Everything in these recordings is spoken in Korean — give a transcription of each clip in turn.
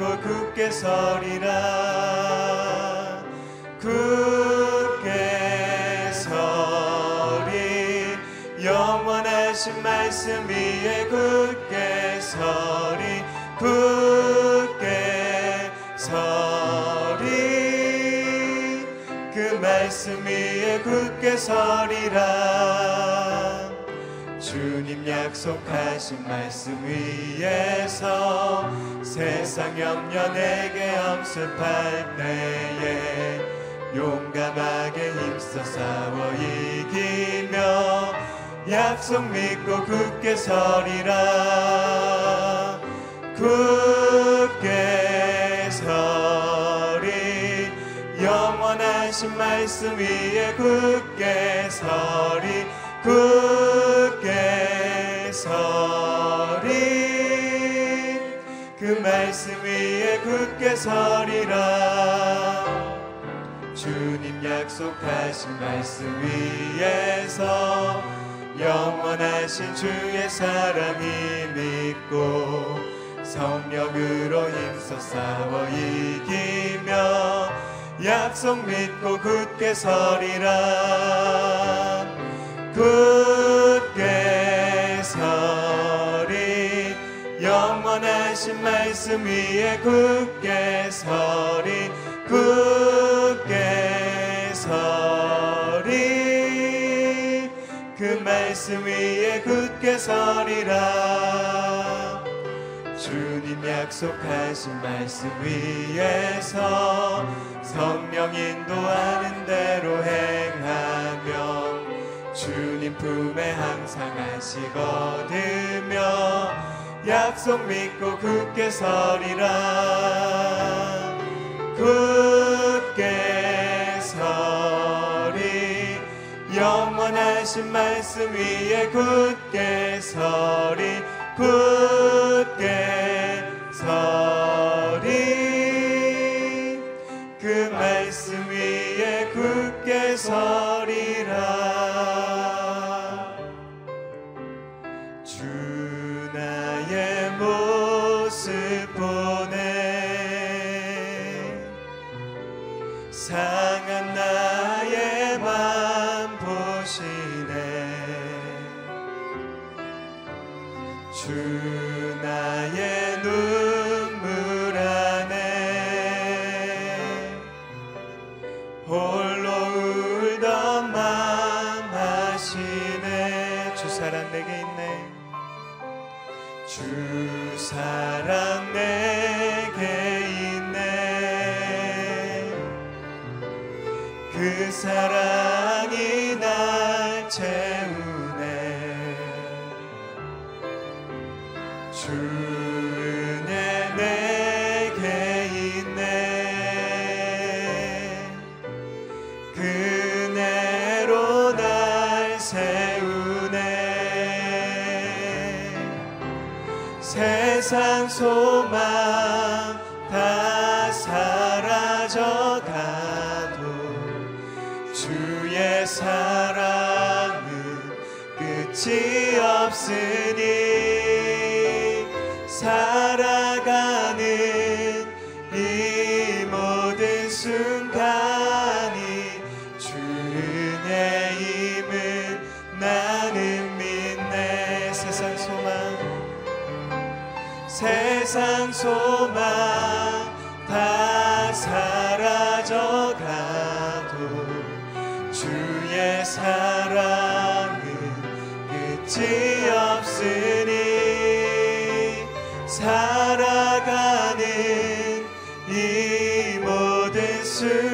믿고 굳게 서리라. 굳게 서리. 영원하신 말씀 위에 굳게 서리. 굳게 서리. 그 말씀 위에 굳게 서리라. 주님 약속하신 말씀 위에서 세상 염려 내게 엄습할 때에 용감하게 힘써 싸워 이기며 약속 믿고 굳게 서리라. 굳게 서리. 영원하신 말씀 위에 굳게 서리. 굳게 서리. 그 말씀 위에 굳게 서리라. 주님 약속하신 말씀 위에서 영원하신 주의 사랑이 믿고 성령으로 힘써 싸워 이기며 약속 믿고 굳게 서리라. 굳 영원하신 말씀 위에 굳게 서리 굳게 서리. 그 말씀 위에 굳게 서리라. 주님 약속하신 말씀 위에서 성령 인도하는 대로 행하며 주님 품에 항상 얻으며 약속 믿고 굳게 서리라. 굳게 서리. 영원하신 말씀 위에 굳게 서리. 굳게 그 사랑이 날 채우 없 살아가는 이 모든 순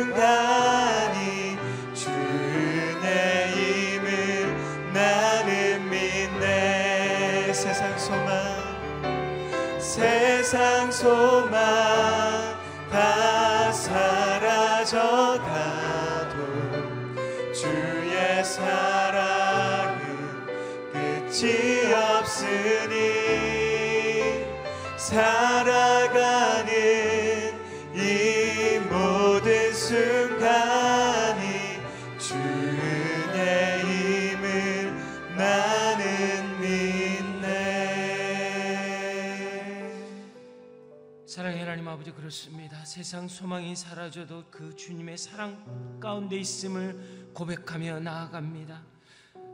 그렇습니다. 세상 소망이 사라져도 그 주님의 사랑 가운데 있음을 고백하며 나아갑니다.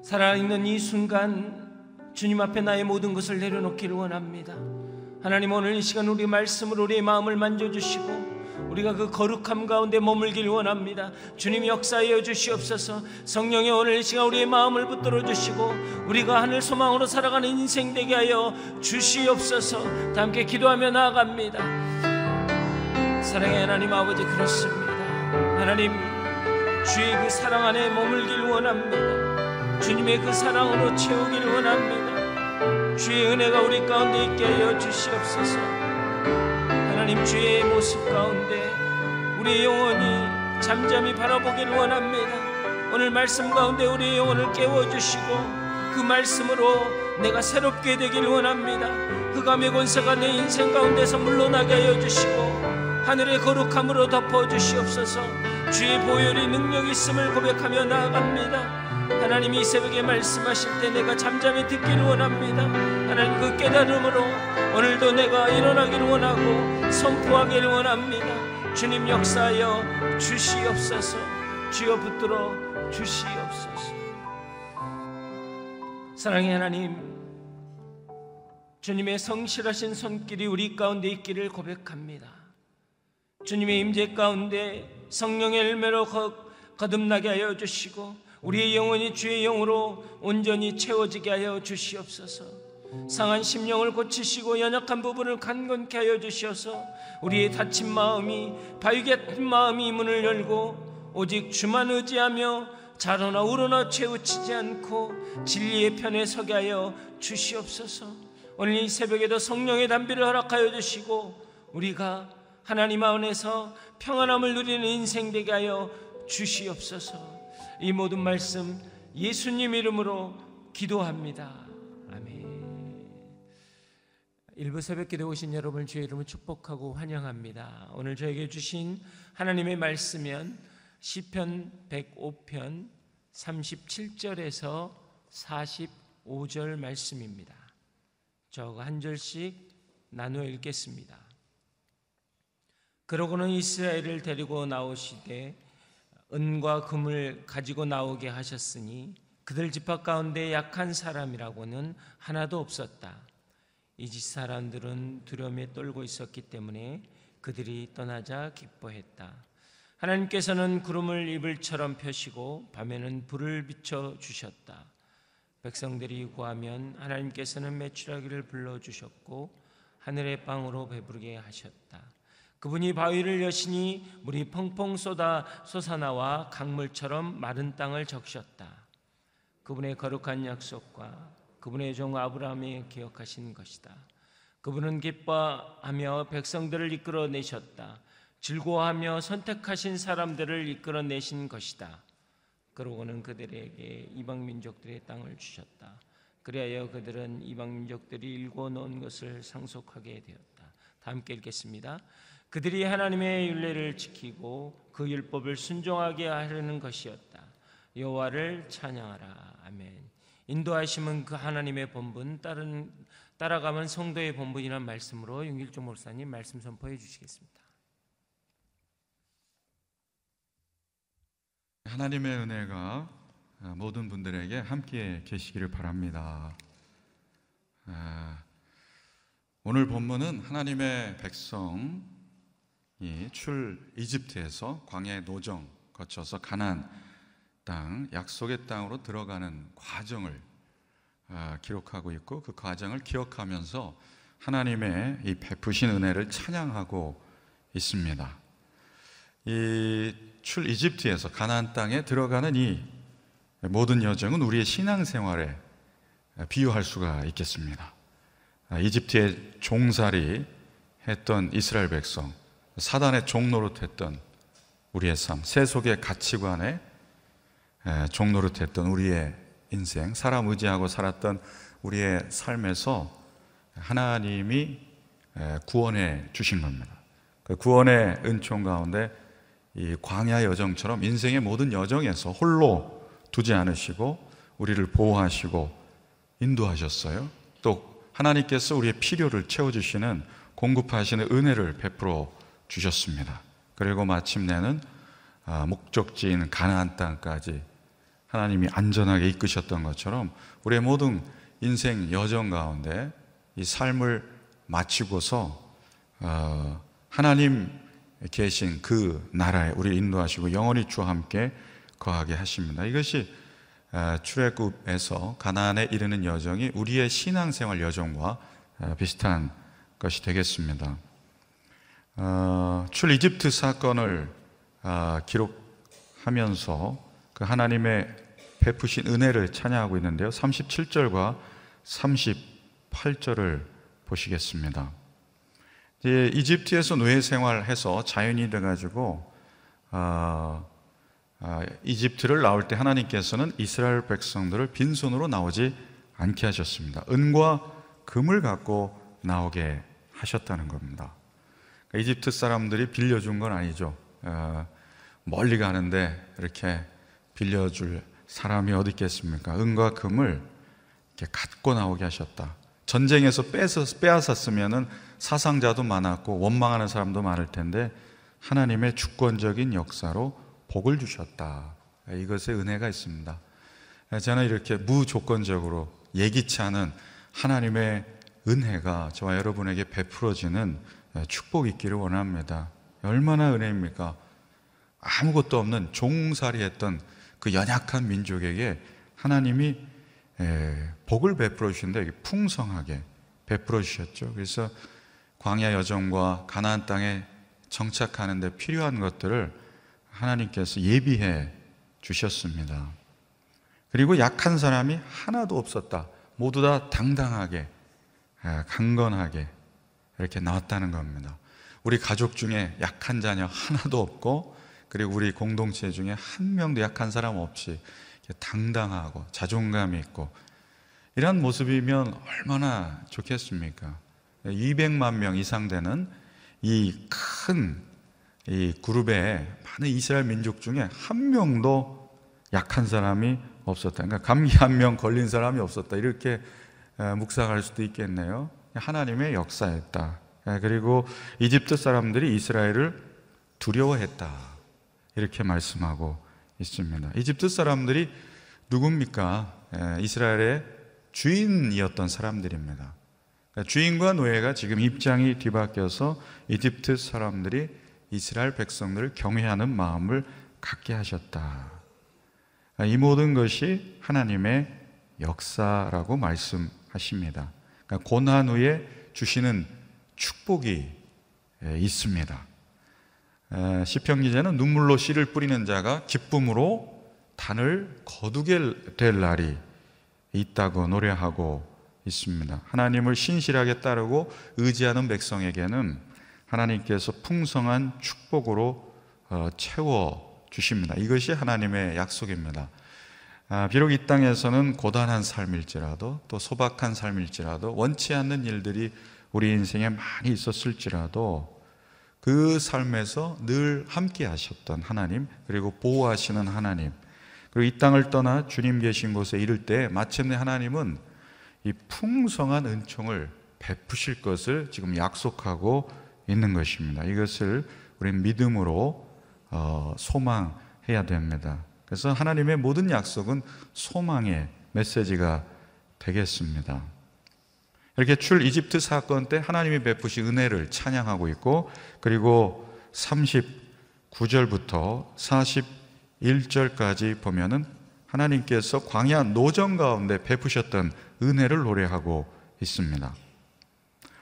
살아있는 이 순간 주님 앞에 나의 모든 것을 내려놓기를 원합니다. 하나님 오늘 이 시간 우리 말씀으로 우리의 마음을 만져주시고 우리가 그 거룩함 가운데 머물길 원합니다. 주님 역사하여 주시옵소서. 성령의 오늘 이 시간 우리의 마음을 붙들어 주시고 우리가 하늘 소망으로 살아가는 인생 되게 하여 주시옵소서. 다 함께 기도하며 나아갑니다. 사랑의 하나님 아버지 그렇습니다. 하나님 주의 그 사랑 안에 머물길 원합니다. 주님의 그 사랑으로 채우길 원합니다. 주의 은혜가 우리 가운데 있게 하여 주시옵소서. 하나님 주의 모습 가운데 우리 영혼이 잠잠히 바라보길 원합니다. 오늘 말씀 가운데 우리 영혼을 깨워 주시고 그 말씀으로 내가 새롭게 되길 원합니다. 흑암의 권세가 내 인생 가운데서 물러나게 하여 주시고 하늘의 거룩함으로 덮어 주시옵소서. 주의 보혈이 능력 있음을 고백하며 나아갑니다. 하나님이 이 새벽에 말씀하실 때 내가 잠잠히 듣기를 원합니다. 하나님 그 깨달음으로 오늘도 내가 일어나기를 원하고 선포하기를 원합니다. 주님 역사하여 주시옵소서. 주여 붙들어 주시옵소서. 사랑의 하나님, 주님의 성실하신 손길이 우리 가운데 있기를 고백합니다. 주님의 임재 가운데 성령의 열매로 거듭나게 하여 주시고 우리의 영혼이 주의 영으로 온전히 채워지게 하여 주시옵소서. 상한 심령을 고치시고 연약한 부분을 간건케 하여 주시어서 우리의 다친 마음이 바위 같은 마음이 문을 열고 오직 주만 의지하며 자로나 우러나 채우치지 않고 진리의 편에 서게 하여 주시옵소서. 오늘 이 새벽에도 성령의 담비를 허락하여 주시고 우리가 하나님 안에서 평안함을 누리는 인생 되게 하여 주시옵소서. 이 모든 말씀 예수님 이름으로 기도합니다. 아멘. 일부 새벽 기도 오신 여러분 주의 이름을 축복하고 환영합니다. 오늘 저에게 주신 하나님의 말씀은 시편 105편 37절에서 45절 말씀입니다. 저가 한 절씩 나누어 읽겠습니다. 그러고는 이스라엘을 데리고 나오시되 은과 금을 가지고 나오게 하셨으니 그들 집합 가운데 약한 사람이라고는 하나도 없었다. 이집 사람들은 두려움에 떨고 있었기 때문에 그들이 떠나자 기뻐했다. 하나님께서는 구름을 이불처럼 펴시고 밤에는 불을 비춰 주셨다. 백성들이 구하면 하나님께서는 메추라기를 불러 주셨고 하늘의 빵으로 배부르게 하셨다. 그분이 바위를 여시니 물이 펑펑 쏟아 솟아나와 강물처럼 마른 땅을 적셨다. 그분의 거룩한 약속과 그분의 종 아브라함이 기억하신 것이다. 그분은 기뻐하며 백성들을 이끌어 내셨다. 즐거워하며 선택하신 사람들을 이끌어 내신 것이다. 그러고는 그들에게 이방 민족들의 땅을 주셨다. 그리하여 그들은 이방 민족들이 일궈 놓은 것을 상속하게 되었다. 다 함께 읽겠습니다. 그들이 하나님의 율례를 지키고 그 율법을 순종하게 하려는 것이었다. 여호와를 찬양하라. 아멘. 인도하심은 그 하나님의 본분, 따른 따라가면 성도의 본분이란 말씀으로 윤길조 목사님 말씀 선포해 주시겠습니다. 하나님의 은혜가 모든 분들에게 함께 계시기를 바랍니다. 아, 오늘 본문은 하나님의 백성 출 이집트에서 광야 노정 거쳐서 가난 땅 약속의 땅으로 들어가는 과정을 아, 기록하고 있고 그 과정을 기억하면서 하나님의 이 베푸신 은혜를 찬양하고 있습니다. 이 출 이집트에서 가나안 땅에 들어가는 이 모든 여정은 우리의 신앙생활에 비유할 수가 있겠습니다. 아, 이집트의 종살이 했던 이스라엘 백성, 사단의 종노릇했던 우리의 삶, 세속의 가치관에 종노릇했던 우리의 인생, 사람 의지하고 살았던 우리의 삶에서 하나님이 에, 구원해 주신 겁니다. 그 구원의 은총 가운데 이 광야 여정처럼 인생의 모든 여정에서 홀로 두지 않으시고 우리를 보호하시고 인도하셨어요. 또 하나님께서 우리의 필요를 채워주시는 공급하시는 은혜를 베풀어 주셨습니다. 그리고 마침내는 아, 목적지인 가나안 땅까지 하나님이 안전하게 이끄셨던 것처럼 우리의 모든 인생 여정 가운데 이 삶을 마치고서 어, 하나님 계신 그 나라에 우리 인도하시고 영원히 주와 함께 거하게 하십니다. 이것이 아, 출애굽에서 가나안에 이르는 여정이 우리의 신앙생활 여정과 아, 비슷한 것이 되겠습니다. 어, 출 이집트 사건을 아, 기록하면서 그 하나님의 베푸신 은혜를 찬양하고 있는데요. 37절과 38절을 보시겠습니다. 이제 이집트에서 노예 생활해서 자연이 돼가지고 어, 어, 이집트를 나올 때 하나님께서는 이스라엘 백성들을 빈손으로 나오지 않게 하셨습니다. 은과 금을 갖고 나오게 하셨다는 겁니다. 이집트 사람들이 빌려준 건 아니죠. 어, 멀리 가는데 이렇게 빌려줄 사람이 어디 있겠습니까? 은과 금을 이렇게 갖고 나오게 하셨다. 전쟁에서 빼서 빼앗았으면은 사상자도 많았고 원망하는 사람도 많을 텐데 하나님의 주권적인 역사로 복을 주셨다. 이것에 은혜가 있습니다. 저는 이렇게 무조건적으로 예기치 않은 하나님의 은혜가 저와 여러분에게 베풀어지는 축복이 있기를 원합니다. 얼마나 은혜입니까? 아무것도 없는 종살이 했던 그 연약한 민족에게 하나님이 복을 베풀어 주신데 풍성하게 베풀어 주셨죠. 그래서 광야 여정과 가나안 땅에 정착하는 데 필요한 것들을 하나님께서 예비해 주셨습니다. 그리고 약한 사람이 하나도 없었다. 모두 다 당당하게, 강건하게 이렇게 나왔다는 겁니다. 우리 가족 중에 약한 자녀 하나도 없고, 그리고 우리 공동체 중에 한 명도 약한 사람 없이 당당하고 자존감 있고, 이런 모습이면 얼마나 좋겠습니까? 200만 명 이상 되는 이 큰 이 그룹에 많은 이스라엘 민족 중에 한 명도 약한 사람이 없었다. 그러니까 감기 한 명 걸린 사람이 없었다. 이렇게 묵상할 수도 있겠네요. 하나님의 역사였다. 그리고 이집트 사람들이 이스라엘을 두려워했다. 이렇게 말씀하고 있습니다. 이집트 사람들이 누굽니까? 이스라엘의 주인이었던 사람들입니다. 그러니까 주인과 노예가 지금 입장이 뒤바뀌어서 이집트 사람들이 이스라엘 백성들을 경외하는 마음을 갖게 하셨다. 이 모든 것이 하나님의 역사라고 말씀하십니다. 그러니까 고난 후에 주시는 축복이 있습니다. 시편 기자는 눈물로 씨를 뿌리는 자가 기쁨으로 단을 거두게 될 날이 있다고 노래하고 있습니다. 하나님을 신실하게 따르고 의지하는 백성에게는 하나님께서 풍성한 축복으로 어, 채워 주십니다. 이것이 하나님의 약속입니다. 아, 비록 이 땅에서는 고단한 삶일지라도 또 소박한 삶일지라도 원치 않는 일들이 우리 인생에 많이 있었을지라도 그 삶에서 늘 함께 하셨던 하나님 그리고 보호하시는 하나님 그리고 이 땅을 떠나 주님 계신 곳에 이를 때 마침내 하나님은 이 풍성한 은총을 베푸실 것을 지금 약속하고 있는 것입니다. 이것을 우리는 믿음으로 어, 소망해야 됩니다. 그래서 하나님의 모든 약속은 소망의 메시지가 되겠습니다. 이렇게 출 이집트 사건 때 하나님이 베푸신 은혜를 찬양하고 있고 그리고 39절부터 41절까지 보면은 하나님께서 광야 노정 가운데 베푸셨던 은혜를 노래하고 있습니다.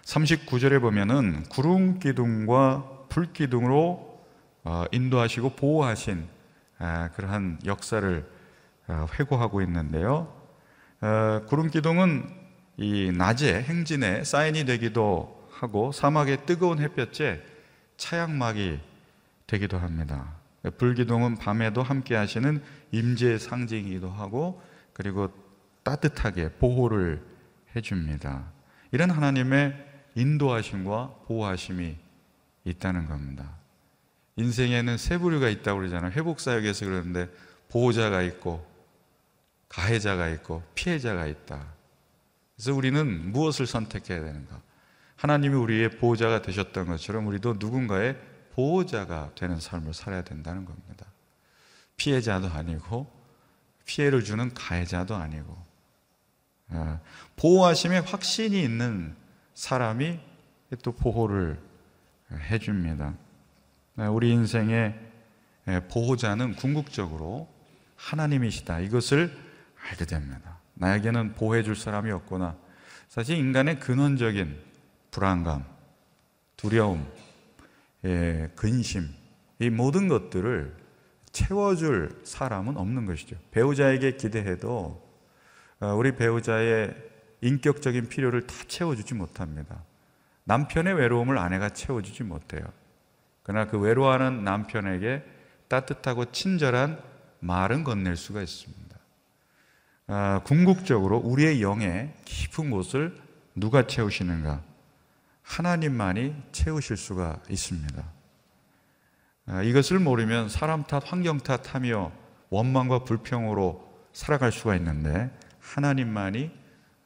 39절에 보면은 구름 기둥과 불 기둥으로 어, 인도하시고 보호하신 아, 그러한 역사를 어, 회고하고 있는데요. 어, 구름 기둥은 이 낮에 행진에 사인이 되기도 하고 사막의 뜨거운 햇볕에 차양막이 되기도 합니다. 불기둥은 밤에도 함께 하시는 임재의 상징이기도 하고 그리고 따뜻하게 보호를 해줍니다. 이런 하나님의 인도하심과 보호하심이 있다는 겁니다. 인생에는 세 부류가 있다고 그러잖아요. 회복사역에서 그러는데 보호자가 있고 가해자가 있고 피해자가 있다. 그래서 우리는 무엇을 선택해야 되는가? 하나님이 우리의 보호자가 되셨던 것처럼 우리도 누군가의 보호자가 되는 삶을 살아야 된다는 겁니다. 피해자도 아니고 피해를 주는 가해자도 아니고 아, 보호하심에 확신이 있는 사람이 또 보호를 해줍니다. 아, 우리 인생의 보호자는 궁극적으로 하나님이시다. 이것을 알게 됩니다. 나에게는 보호해 줄 사람이 없구나. 사실 인간의 근원적인 불안감, 두려움, 근심, 이 모든 것들을 채워줄 사람은 없는 것이죠. 배우자에게 기대해도 어, 우리 배우자의 인격적인 필요를 다 채워주지 못합니다. 남편의 외로움을 아내가 채워주지 못해요. 그러나 그 외로워하는 남편에게 따뜻하고 친절한 말은 건넬 수가 있습니다. 아, 궁극적으로 우리의 영의 깊은 곳을 누가 채우시는가? 하나님만이 채우실 수가 있습니다. 아, 이것을 모르면 사람 탓, 환경 탓하며 원망과 불평으로 살아갈 수가 있는데 하나님만이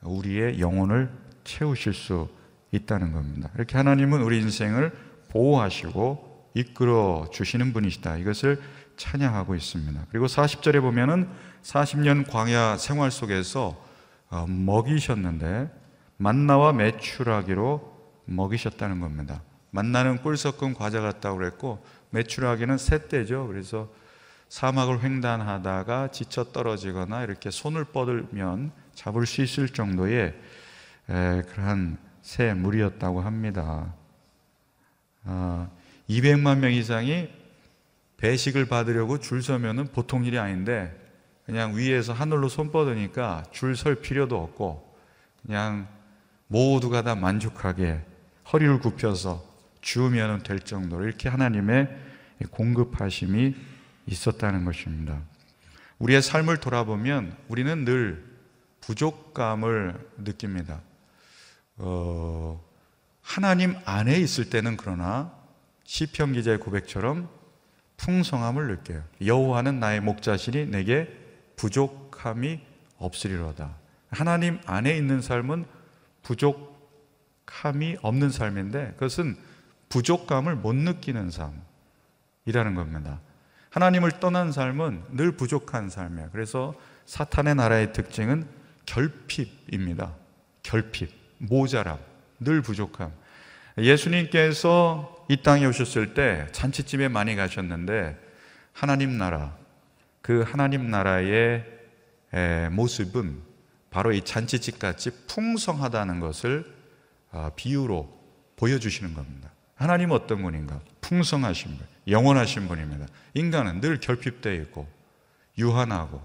우리의 영혼을 채우실 수 있다는 겁니다. 이렇게 하나님은 우리 인생을 보호하시고 이끌어 주시는 분이시다. 이것을 찬양하고 있습니다. 그리고 40절에 보면은 40년 광야 생활 속에서 어, 먹이셨는데 만나와 매출하기로 먹이셨다는 겁니다. 만나는 꿀 섞은 과자 같다고 그랬고 매출하기는 새떼죠. 그래서 사막을 횡단하다가 지쳐 떨어지거나 이렇게 손을 뻗으면 잡을 수 있을 정도의 그러한 새 물이었다고 합니다. 200만 아, 명 이상이 배식을 받으려고 줄 서면은 보통 일이 아닌데 그냥 위에서 하늘로 손 뻗으니까 줄 설 필요도 없고 그냥 모두가 다 만족하게 허리를 굽혀서 주우면 될 정도로 이렇게 하나님의 공급하심이 있었다는 것입니다. 우리의 삶을 돌아보면 우리는 늘 부족감을 느낍니다. 어, 하나님 안에 있을 때는 그러나 시편 기자의 고백처럼 풍성함을 느껴요. 여호와는 나의 목자시니 내게 부족함이 없으리로다. 하나님 안에 있는 삶은 부족함이 없는 삶인데 그것은 부족감을 못 느끼는 삶이라는 겁니다. 하나님을 떠난 삶은 늘 부족한 삶이에요. 그래서 사탄의 나라의 특징은 결핍입니다. 결핍, 모자람, 늘 부족함. 예수님께서 이 땅에 오셨을 때 잔치집에 많이 가셨는데 하나님 나라, 그 하나님 나라의 모습은 바로 이 잔치집 같이 풍성하다는 것을 아, 비유로 보여주시는 겁니다. 하나님 어떤 분인가? 풍성하신 분, 영원하신 분입니다. 인간은 늘 결핍되어 있고 유한하고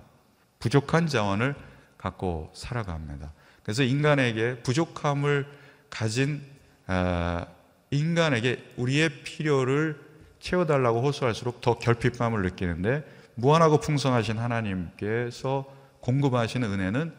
부족한 자원을 갖고 살아갑니다. 그래서 인간에게 부족함을 가진 아, 인간에게 우리의 필요를 채워달라고 호소할수록 더 결핍감을 느끼는데 무한하고 풍성하신 하나님께서 공급하시는 은혜는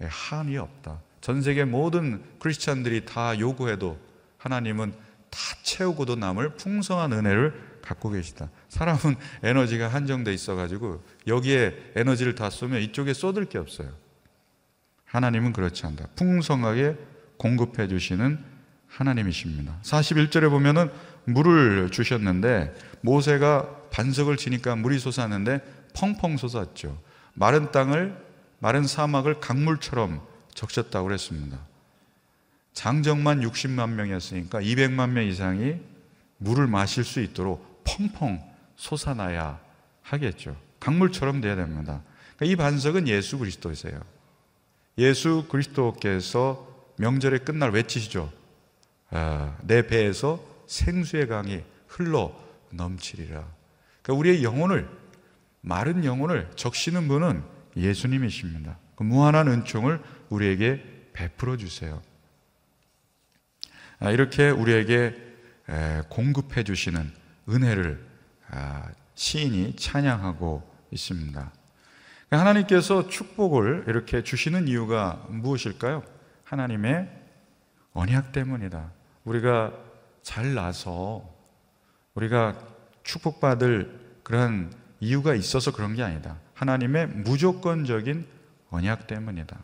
한이 없다. 전 세계 모든 크리스찬들이 다 요구해도 하나님은 다 채우고도 남을 풍성한 은혜를 갖고 계시다. 사람은 에너지가 한정돼 있어가지고 여기에 에너지를 다 쏘면 이쪽에 쏟을 게 없어요. 하나님은 그렇지 않다. 풍성하게 공급해 주시는 하나님이십니다. 41절에 보면은 물을 주셨는데 모세가 반석을 치니까 물이 솟았는데 펑펑 솟았죠. 마른 땅을 마른 사막을 강물처럼 적셨다고 그랬습니다. 장정만 60만 명이었으니까 200만 명 이상이 물을 마실 수 있도록 펑펑 솟아나야 하겠죠. 강물처럼 돼야 됩니다. 그러니까 이 반석은 예수 그리스도이세요. 예수 그리스도께서 명절에 끝날 외치시죠. 아, 내 배에서 생수의 강이 흘러 넘치리라. 그러니까 우리의 영혼을 마른 영혼을 적시는 분은 예수님이십니다. 그 무한한 은총을 우리에게 베풀어 주세요. 아, 이렇게 우리에게 공급해 주시는 은혜를 아, 시인이 찬양하고 있습니다. 그러니까 하나님께서 축복을 이렇게 주시는 이유가 무엇일까요? 하나님의 언약 때문이다. 우리가 잘 나서 우리가 축복받을 그런 이유가 있어서 그런 게 아니다. 하나님의 무조건적인 언약 때문이다.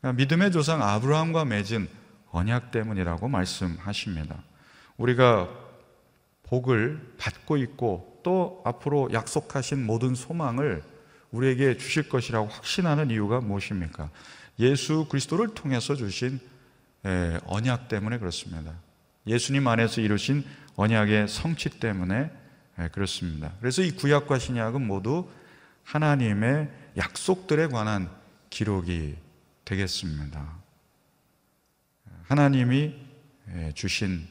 그러니까 믿음의 조상 아브라함과 맺은 언약 때문이라고 말씀하십니다. 우리가 복을 받고 있고 또 앞으로 약속하신 모든 소망을 우리에게 주실 것이라고 확신하는 이유가 무엇입니까? 예수 그리스도를 통해서 주신 언약 때문에 그렇습니다. 예수님 안에서 이루신 언약의 성취 때문에 그렇습니다. 그래서 이 구약과 신약은 모두 하나님의 약속들에 관한 기록이 되겠습니다. 하나님이 주신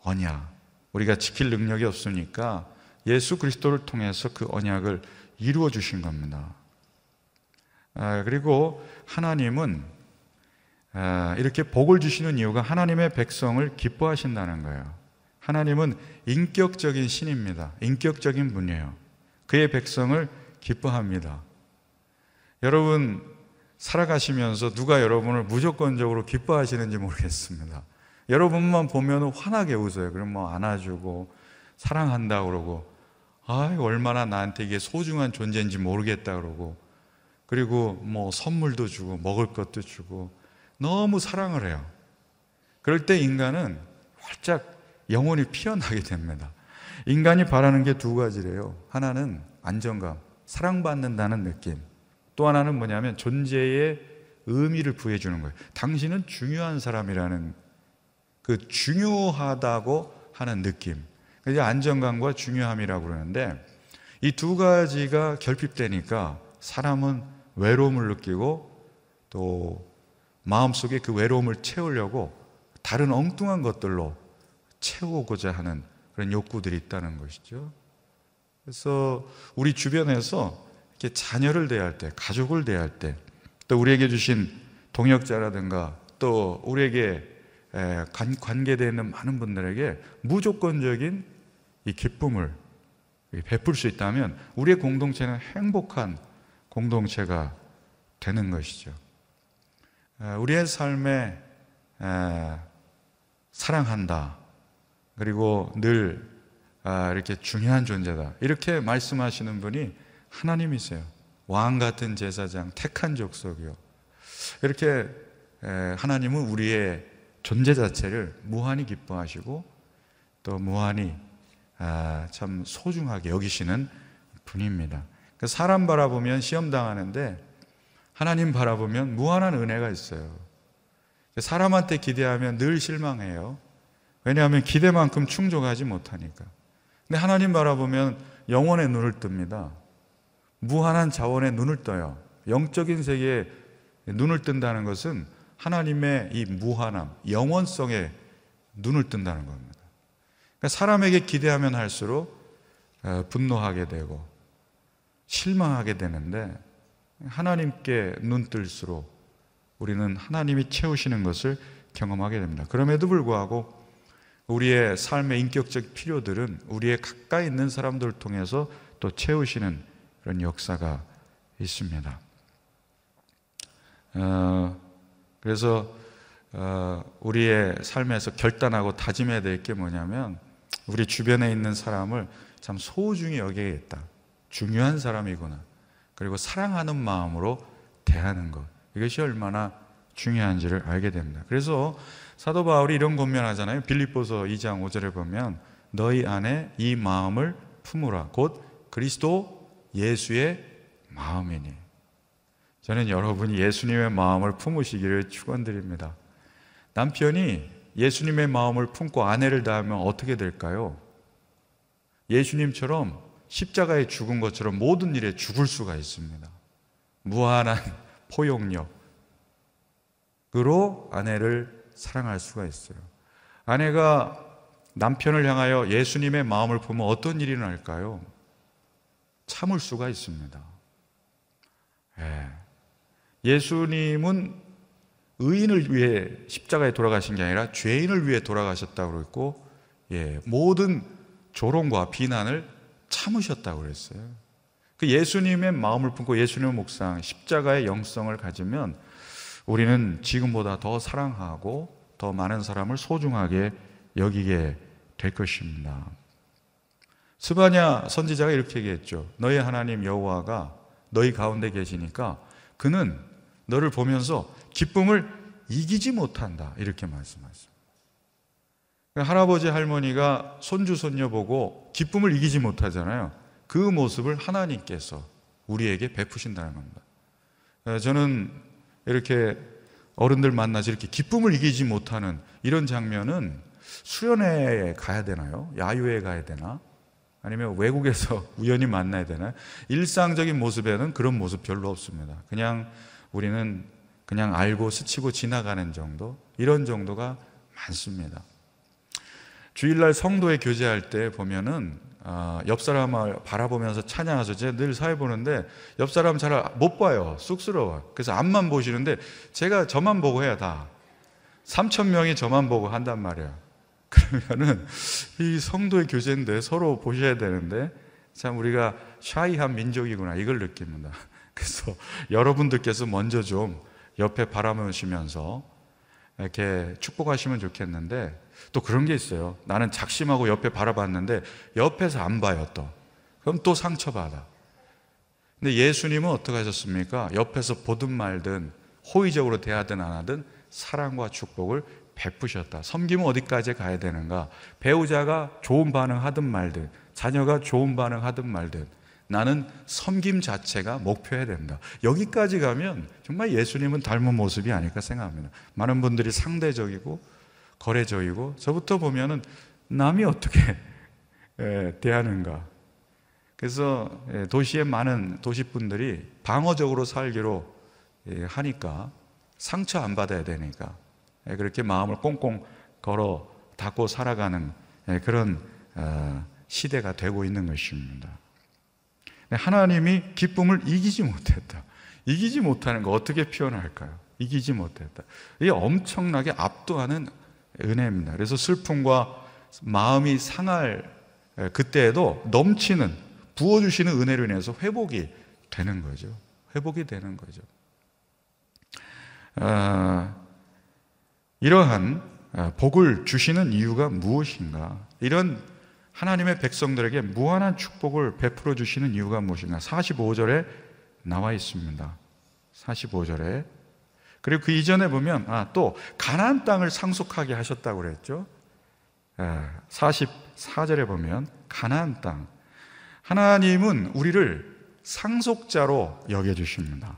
언약, 우리가 지킬 능력이 없으니까 예수 그리스도를 통해서 그 언약을 이루어 주신 겁니다. 아, 그리고 하나님은 아, 이렇게 복을 주시는 이유가 하나님의 백성을 기뻐하신다는 거예요. 하나님은 인격적인 신입니다. 인격적인 분이에요. 그의 백성을 기뻐합니다. 여러분, 살아가시면서 누가 여러분을 무조건적으로 기뻐하시는지 모르겠습니다. 여러분만 보면 환하게 웃어요. 그럼 뭐 안아주고, 사랑한다 그러고, 아, 얼마나 나한테 이게 소중한 존재인지 모르겠다 그러고, 그리고 뭐 선물도 주고, 먹을 것도 주고, 너무 사랑을 해요. 그럴 때 인간은 활짝 영혼이 피어나게 됩니다. 인간이 바라는 게 두 가지래요. 하나는 안정감, 사랑받는다는 느낌. 또 하나는 뭐냐면 존재의 의미를 부여주는 거예요. 당신은 중요한 사람이라는 그 중요하다고 하는 느낌. 그게 안정감과 중요함이라고 그러는데 이 두 가지가 결핍되니까 사람은 외로움을 느끼고 또 마음속에 그 외로움을 채우려고 다른 엉뚱한 것들로 채우고자 하는 그런 욕구들이 있다는 것이죠. 그래서 우리 주변에서 이렇게 자녀를 대할 때, 가족을 대할 때, 또 우리에게 주신 동역자라든가 또 우리에게 관계되어 있는 많은 분들에게 무조건적인 이 기쁨을 베풀 수 있다면 우리의 공동체는 행복한 공동체가 되는 것이죠. 우리의 삶에 사랑한다. 그리고 늘 아, 이렇게 중요한 존재다. 이렇게 말씀하시는 분이 하나님이세요. 왕 같은 제사장, 택한 족속이요. 이렇게 하나님은 우리의 존재 자체를 무한히 기뻐하시고 또 무한히 아, 참 소중하게 여기시는 분입니다. 그러니까 사람 바라보면 시험 당하는데 하나님 바라보면 무한한 은혜가 있어요. 사람한테 기대하면 늘 실망해요. 왜냐하면 기대만큼 충족하지 못하니까. 근데 하나님 바라보면 영원의 눈을 뜹니다. 무한한 자원의 눈을 떠요. 영적인 세계에 눈을 뜬다는 것은 하나님의 이 무한함, 영원성에 눈을 뜬다는 겁니다. 그러니까 사람에게 기대하면 할수록 어, 분노하게 되고 실망하게 되는데 하나님께 눈 뜰수록 우리는 하나님이 채우시는 것을 경험하게 됩니다. 그럼에도 불구하고 우리의 삶의 인격적 필요들은 우리의 가까이 있는 사람들을 통해서 또 채우시는 그런 역사가 있습니다. 어, 그래서 어, 우리의 삶에서 결단하고 다짐해야 될 게 뭐냐면 우리 주변에 있는 사람을 참 소중히 여기겠다. 중요한 사람이구나. 그리고 사랑하는 마음으로 대하는 것. 이것이 얼마나 중요한지를 알게 됩니다. 그래서 사도 바울이 이런 권면하잖아요. 빌립보서 2장 5절에 보면 너희 안에 이 마음을 품으라. 곧 그리스도 예수의 마음이니. 저는 여러분이 예수님의 마음을 품으시기를 축원드립니다. 남편이 예수님의 마음을 품고 아내를 다하면 어떻게 될까요? 예수님처럼 십자가에 죽은 것처럼 모든 일에 죽을 수가 있습니다. 무한한 포용력으로 아내를 사랑할 수가 있어요. 아내가 남편을 향하여 예수님의 마음을 품으면 어떤 일이 날까요? 참을 수가 있습니다. 예. 예수님은 의인을 위해 십자가에 돌아가신 게 아니라 죄인을 위해 돌아가셨다고 그랬고, 예, 모든 조롱과 비난을 참으셨다고 그랬어요. 그 예수님의 마음을 품고 예수님의 묵상, 십자가의 영성을 가지면 우리는 지금보다 더 사랑하고 더 많은 사람을 소중하게 여기게 될 것입니다. 스바냐 선지자가 이렇게 얘기했죠. 너희 하나님 여호와가 너희 가운데 계시니까 그는 너를 보면서 기쁨을 이기지 못한다. 이렇게 말씀하셨습니다. 할아버지 할머니가 손주 손녀 보고 기쁨을 이기지 못하잖아요. 그 모습을 하나님께서 우리에게 베푸신다는 겁니다. 저는 이렇게 어른들 만나서 이렇게 기쁨을 이기지 못하는 이런 장면은 수련회에 가야 되나요? 야유회 가야 되나? 아니면 외국에서 우연히 만나야 되나? 일상적인 모습에는 그런 모습 별로 없습니다. 그냥 우리는 그냥 알고 스치고 지나가는 정도? 이런 정도가 많습니다. 주일날 성도에 교제할 때 보면은 아, 옆 사람을 바라보면서 찬양하죠. 제가 늘 사회 보는데 옆 사람 잘 못 봐요. 쑥스러워. 그래서 앞만 보시는데 제가 저만 보고 해야 다. 3천 명이 저만 보고 한단 말이야. 그러면은 이 성도의 교제인데 서로 보셔야 되는데 참 우리가 샤이한 민족이구나 이걸 느낍니다. 그래서 여러분들께서 먼저 좀 옆에 바라보시면서 이렇게 축복하시면 좋겠는데 또 그런 게 있어요. 나는 작심하고 옆에 바라봤는데 옆에서 안 봐요 또. 그럼 또 상처받아. 근데 예수님은 어떻게 하셨습니까? 옆에서 보든 말든 호의적으로 대하든 안 하든 사랑과 축복을 베푸셨다. 섬기면 어디까지 가야 되는가? 배우자가 좋은 반응 하든 말든 자녀가 좋은 반응 하든 말든 나는 섬김 자체가 목표해야 된다. 여기까지 가면 정말 예수님은 닮은 모습이 아닐까 생각합니다. 많은 분들이 상대적이고 거래적이고 저부터 보면은 남이 어떻게 대하는가. 그래서 도시의 많은 도시 분들이 방어적으로 살기로 하니까 상처 안 받아야 되니까 그렇게 마음을 꽁꽁 걸어 닫고 살아가는 그런 어, 시대가 되고 있는 것입니다. 하나님이 기쁨을 이기지 못했다. 이기지 못하는 거 어떻게 표현할까요? 이기지 못했다. 이게 엄청나게 압도하는 은혜입니다. 그래서 슬픔과 마음이 상할 그때에도 넘치는 부어주시는 은혜로 인해서 회복이 되는 거죠. 회복이 되는 거죠. 아, 이러한 복을 주시는 이유가 무엇인가? 이런 하나님의 백성들에게 무한한 축복을 베풀어 주시는 이유가 무엇인가? 45절에 나와 있습니다. 45절에. 그리고 그 이전에 보면 아, 또 가나안 땅을 상속하게 하셨다고 그랬죠. 44절에 보면 가나안 땅. 하나님은 우리를 상속자로 여겨 주십니다.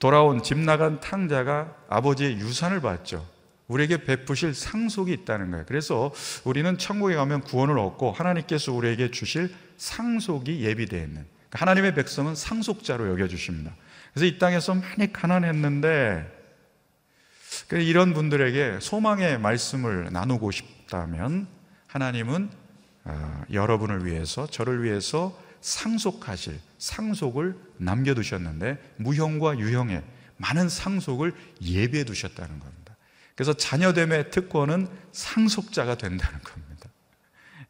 돌아온 집 나간 탕자가 아버지의 유산을 받죠. 우리에게 베푸실 상속이 있다는 거예요. 그래서 우리는 천국에 가면 구원을 얻고 하나님께서 우리에게 주실 상속이 예비되어 있는 그러니까 하나님의 백성은 상속자로 여겨 주십니다. 그래서 이 땅에서 많이 가난했는데 이런 분들에게 소망의 말씀을 나누고 싶다면 하나님은 아, 여러분을 위해서 저를 위해서 상속하실 상속을 남겨두셨는데 무형과 유형의 많은 상속을 예비해 두셨다는 겁니다. 그래서 자녀됨의 특권은 상속자가 된다는 겁니다.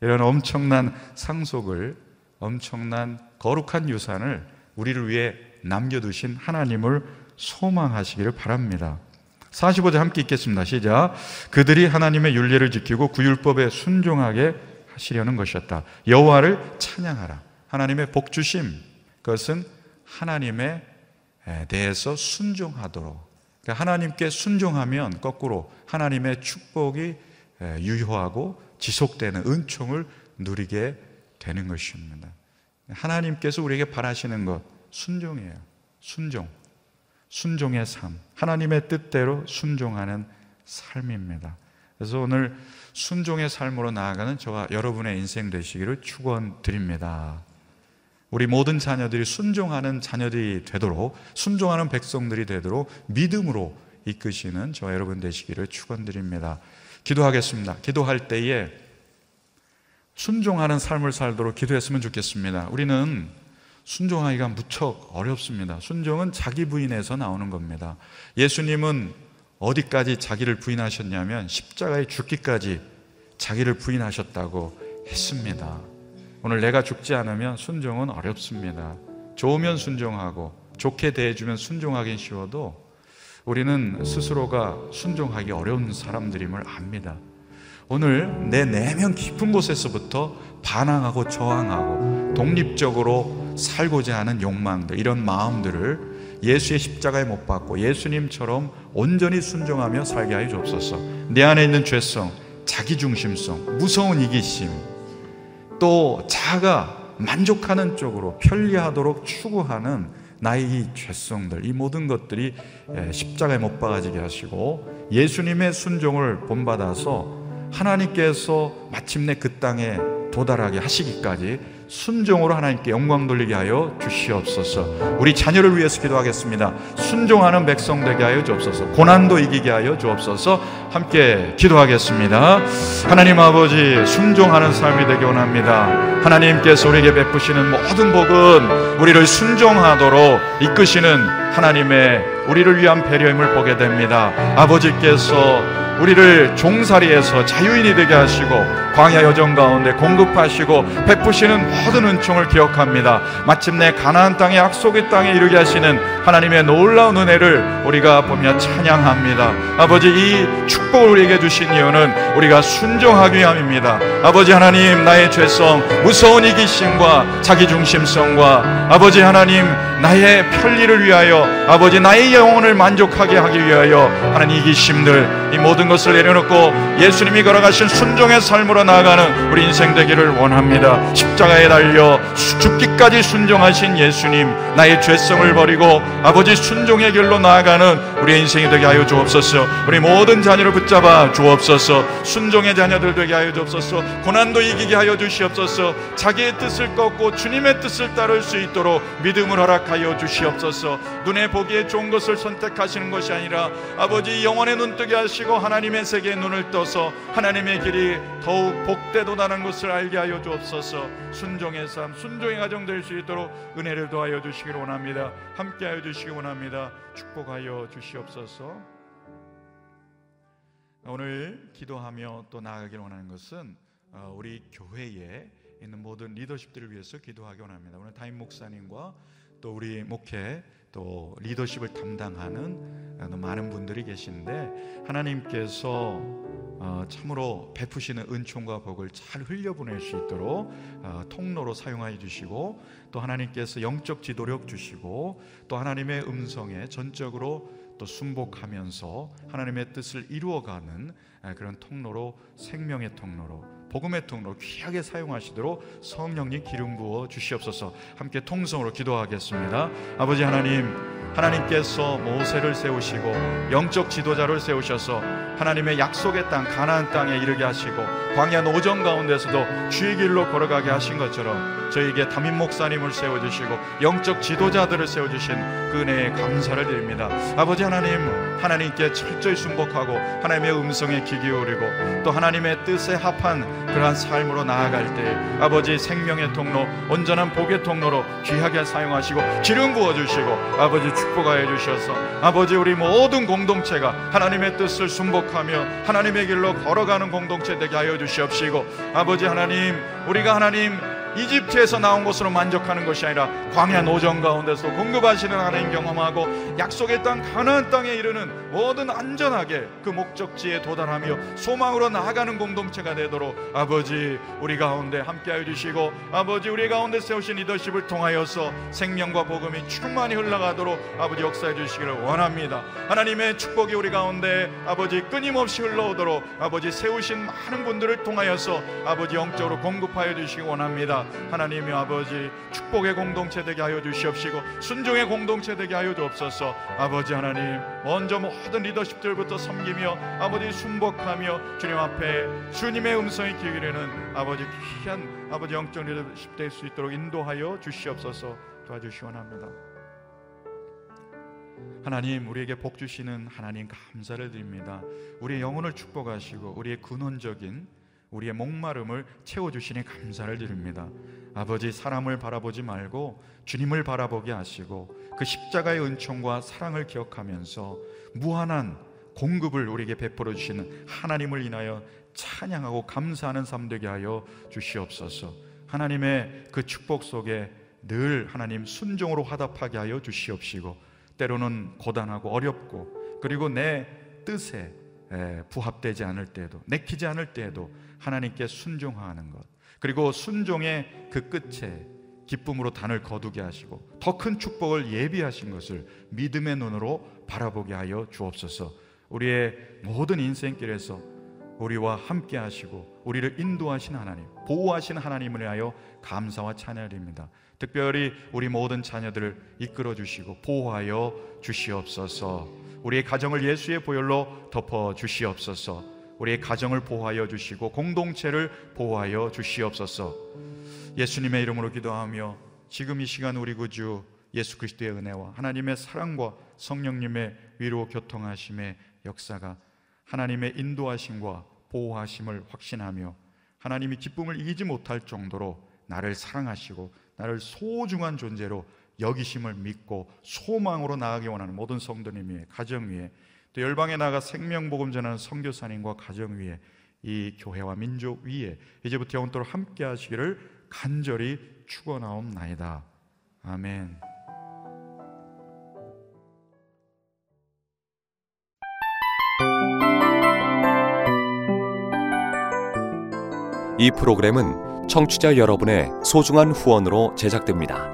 이런 엄청난 상속을, 엄청난 거룩한 유산을 우리를 위해 남겨두신 하나님을 소망하시기를 바랍니다. 45절 함께 읽겠습니다. 시작. 그들이 하나님의 윤례를 지키고 구율법에 순종하게 하시려는 것이었다. 여호와를 찬양하라. 하나님의 복주심 그것은 하나님에 대해서 순종하도록 그러니까 하나님께 순종하면 거꾸로 하나님의 축복이 유효하고 지속되는 은총을 누리게 되는 것입니다. 하나님께서 우리에게 바라시는 것 순종이에요. 순종. 순종의 삶. 하나님의 뜻대로 순종하는 삶입니다. 그래서 오늘 순종의 삶으로 나아가는 저와 여러분의 인생 되시기를 축원드립니다. 우리 모든 자녀들이 순종하는 자녀들이 되도록 순종하는 백성들이 되도록 믿음으로 이끄시는 저 여러분 되시기를 축원드립니다. 기도하겠습니다. 기도할 때에 순종하는 삶을 살도록 기도했으면 좋겠습니다. 우리는 순종하기가 무척 어렵습니다. 순종은 자기 부인에서 나오는 겁니다. 예수님은 어디까지 자기를 부인하셨냐면 십자가에 죽기까지 자기를 부인하셨다고 했습니다. 오늘 내가 죽지 않으면 순종은 어렵습니다. 좋으면 순종하고 좋게 대해주면 순종하긴 쉬워도 우리는 스스로가 순종하기 어려운 사람들임을 압니다. 오늘 내 내면 깊은 곳에서부터 반항하고 저항하고 독립적으로 살고자 하는 욕망들, 이런 마음들을 예수의 십자가에 못 박고 예수님처럼 온전히 순종하며 살게 하여 주옵소서. 내 안에 있는 죄성, 자기중심성, 무서운 이기심, 또 자가 만족하는 쪽으로 편리하도록 추구하는 나의 이 죄성들, 이 모든 것들이 십자가에 못 박아지게 하시고 예수님의 순종을 본받아서 하나님께서 마침내 그 땅에 도달하게 하시기까지 순종으로 하나님께 영광 돌리게 하여 주시옵소서. 우리 자녀를 위해서 기도하겠습니다. 순종하는 백성 되게 하여 주옵소서. 고난도 이기게 하여 주옵소서. 함께 기도하겠습니다. 하나님 아버지 순종하는 삶이 되기 원합니다. 하나님께서 우리에게 베푸시는 모든 복은 우리를 순종하도록 이끄시는 하나님의 우리를 위한 배려임을 보게 됩니다. 아버지께서 우리를 종살이에서 자유인이 되게 하시고 광야 여정 가운데 공급하시고 베푸시는 모든 은총을 기억합니다. 마침내 가나안 땅의 약속의 땅에 이르게 하시는 하나님의 놀라운 은혜를 우리가 보며 찬양합니다. 아버지 이 축복을 우리에게 주신 이유는 우리가 순종하기 위함입니다. 아버지 하나님 나의 죄성, 무서운 이기심과 자기 중심성과 아버지 하나님 나의 편리를 위하여 아버지 나의 영혼을 만족하게 하기 위하여 하는 이기심들 이 모든 것을 내려놓고 예수님이 걸어가신 순종의 삶으로 나아가는 우리 인생 되기를 원합니다. 십자가에 달려 죽기까지 순종하신 예수님 나의 죄성을 버리고 아버지 순종의 길로 나아가는 우리의 인생이 되게 하여 주옵소서. 우리 모든 자녀를 붙잡아 주옵소서. 순종의 자녀들 되게 하여 주옵소서. 고난도 이기게 하여 주시옵소서. 자기의 뜻을 꺾고 주님의 뜻을 따를 수 있도록 믿음을 허락하여 주시옵소서. 눈에 보기에 좋은 것을 선택하시는 것이 아니라 아버지 영혼의 눈뜨게 하시고 하나님의 세계에 눈을 떠서 하나님의 길이 더욱 복되도다는 것을 알게 하여 주옵소서. 순종의 삶, 순종의 가정 될 수 있도록 은혜를 더하여 주시기를 원합니다. 함께하여 주시기 원합니다. 축복하여 주시옵소서. 오늘 기도하며 또 나아가길 원하는 것은 어, 우리 교회에 있는 모든 리더십들을 위해서 기도하기 원합니다. 오늘 다임 목사님과 또 우리 목회 또 리더십을 담당하는 많은 분들이 계신데 하나님께서 어, 참으로 베푸시는 은총과 복을 잘 흘려보낼 수 있도록 어, 통로로 사용하여 주시고 또 하나님께서 영적 지도력 주시고 또 하나님의 음성에 전적으로 또 순복하면서 하나님의 뜻을 이루어가는 그런 통로로 생명의 통로로 복음의 통로 귀하게 사용하시도록 성령님 기름 부어 주시옵소서. 함께 통성으로 기도하겠습니다. 아버지 하나님 하나님께서 모세를 세우시고 영적 지도자를 세우셔서 하나님의 약속의 땅 가나안 땅에 이르게 하시고 광야 노정 가운데서도 주의 길로 걸어가게 하신 것처럼 저에게 담임 목사님을 세워 주시고 영적 지도자들을 세워 주신 그 은혜에 감사를 드립니다. 아버지 하나님 하나님께 철저히 순복하고 하나님의 음성에 귀 기울이고 또 하나님의 뜻에 합한 그러한 삶으로 나아갈 때 아버지 생명의 통로 온전한 복의 통로로 귀하게 사용하시고 기름 부어 주시고 아버지 축복하여 주셔서 아버지 우리 모든 공동체가 하나님의 뜻을 순복하며 하나님의 길로 걸어가는 공동체 되게 하여 주시옵시고 아버지 하나님 우리가 하나님 이집트에서 나온 것으로 만족하는 것이 아니라 광야 노정 가운데서 공급하시는 하나님 경험하고 약속의 땅 가나안 땅에 이르는 모든 안전하게 그 목적지에 도달하며 소망으로 나아가는 공동체가 되도록 아버지 우리 가운데 함께하여 주시고 아버지 우리 가운데 세우신 리더십을 통하여서 생명과 복음이 충만히 흘러가도록 아버지 역사해 주시기를 원합니다. 하나님의 축복이 우리 가운데 아버지 끊임없이 흘러오도록 아버지 세우신 많은 분들을 통하여서 아버지 영적으로 공급하여 주시기 원합니다. 하나님의 아버지 축복의 공동체 되게 하여 주시옵시고 순종의 공동체 되게 하여 주옵소서. 아버지 하나님 먼저 모든 리더십들부터 섬기며 아버지 순복하며 주님 앞에 주님의 음성이 기울이는 아버지 귀한 아버지 영적 리더십 될 수 있도록 인도하여 주시옵소서. 도와주시 원합니다. 하나님 우리에게 복 주시는 하나님 감사를 드립니다. 우리의 영혼을 축복하시고 우리의 근원적인 우리의 목마름을 채워주시니 감사를 드립니다. 아버지 사람을 바라보지 말고 주님을 바라보게 하시고 그 십자가의 은총과 사랑을 기억하면서 무한한 공급을 우리에게 베풀어 주시는 하나님을 인하여 찬양하고 감사하는 삶 되게 하여 주시옵소서. 하나님의 그 축복 속에 늘 하나님 순종으로 화답하게 하여 주시옵시고 때로는 고단하고 어렵고 그리고 내 뜻에 부합되지 않을 때에도 내키지 않을 때에도 하나님께 순종하는 것 그리고 순종의 그 끝에 기쁨으로 단을 거두게 하시고 더 큰 축복을 예비하신 것을 믿음의 눈으로 바라보게 하여 주옵소서. 우리의 모든 인생길에서 우리와 함께 하시고 우리를 인도하신 하나님, 보호하신 하나님을 위하여 감사와 찬양드립니다. 특별히 우리 모든 자녀들을 이끌어 주시고 보호하여 주시옵소서. 우리의 가정을 예수의 보혈로 덮어 주시옵소서. 우리의 가정을 보호하여 주시고 공동체를 보호하여 주시옵소서. 예수님의 이름으로 기도하며 지금 이 시간 우리 구주 예수 그리스도의 은혜와 하나님의 사랑과 성령님의 위로 교통하심의 역사가 하나님의 인도하심과 보호하심을 확신하며 하나님이 기쁨을 이기지 못할 정도로 나를 사랑하시고 나를 소중한 존재로 여기심을 믿고 소망으로 나가기 원하는 모든 성도님 위에 가정 위에 또 열방에 나가 생명 복음 전하는 선교사님과 가정 위에 이 교회와 민족 위에 이제부터 영원토록 함께 하시기를 간절히 축원하옵나이다. 아멘. 이 프로그램은 청취자 여러분의 소중한 후원으로 제작됩니다.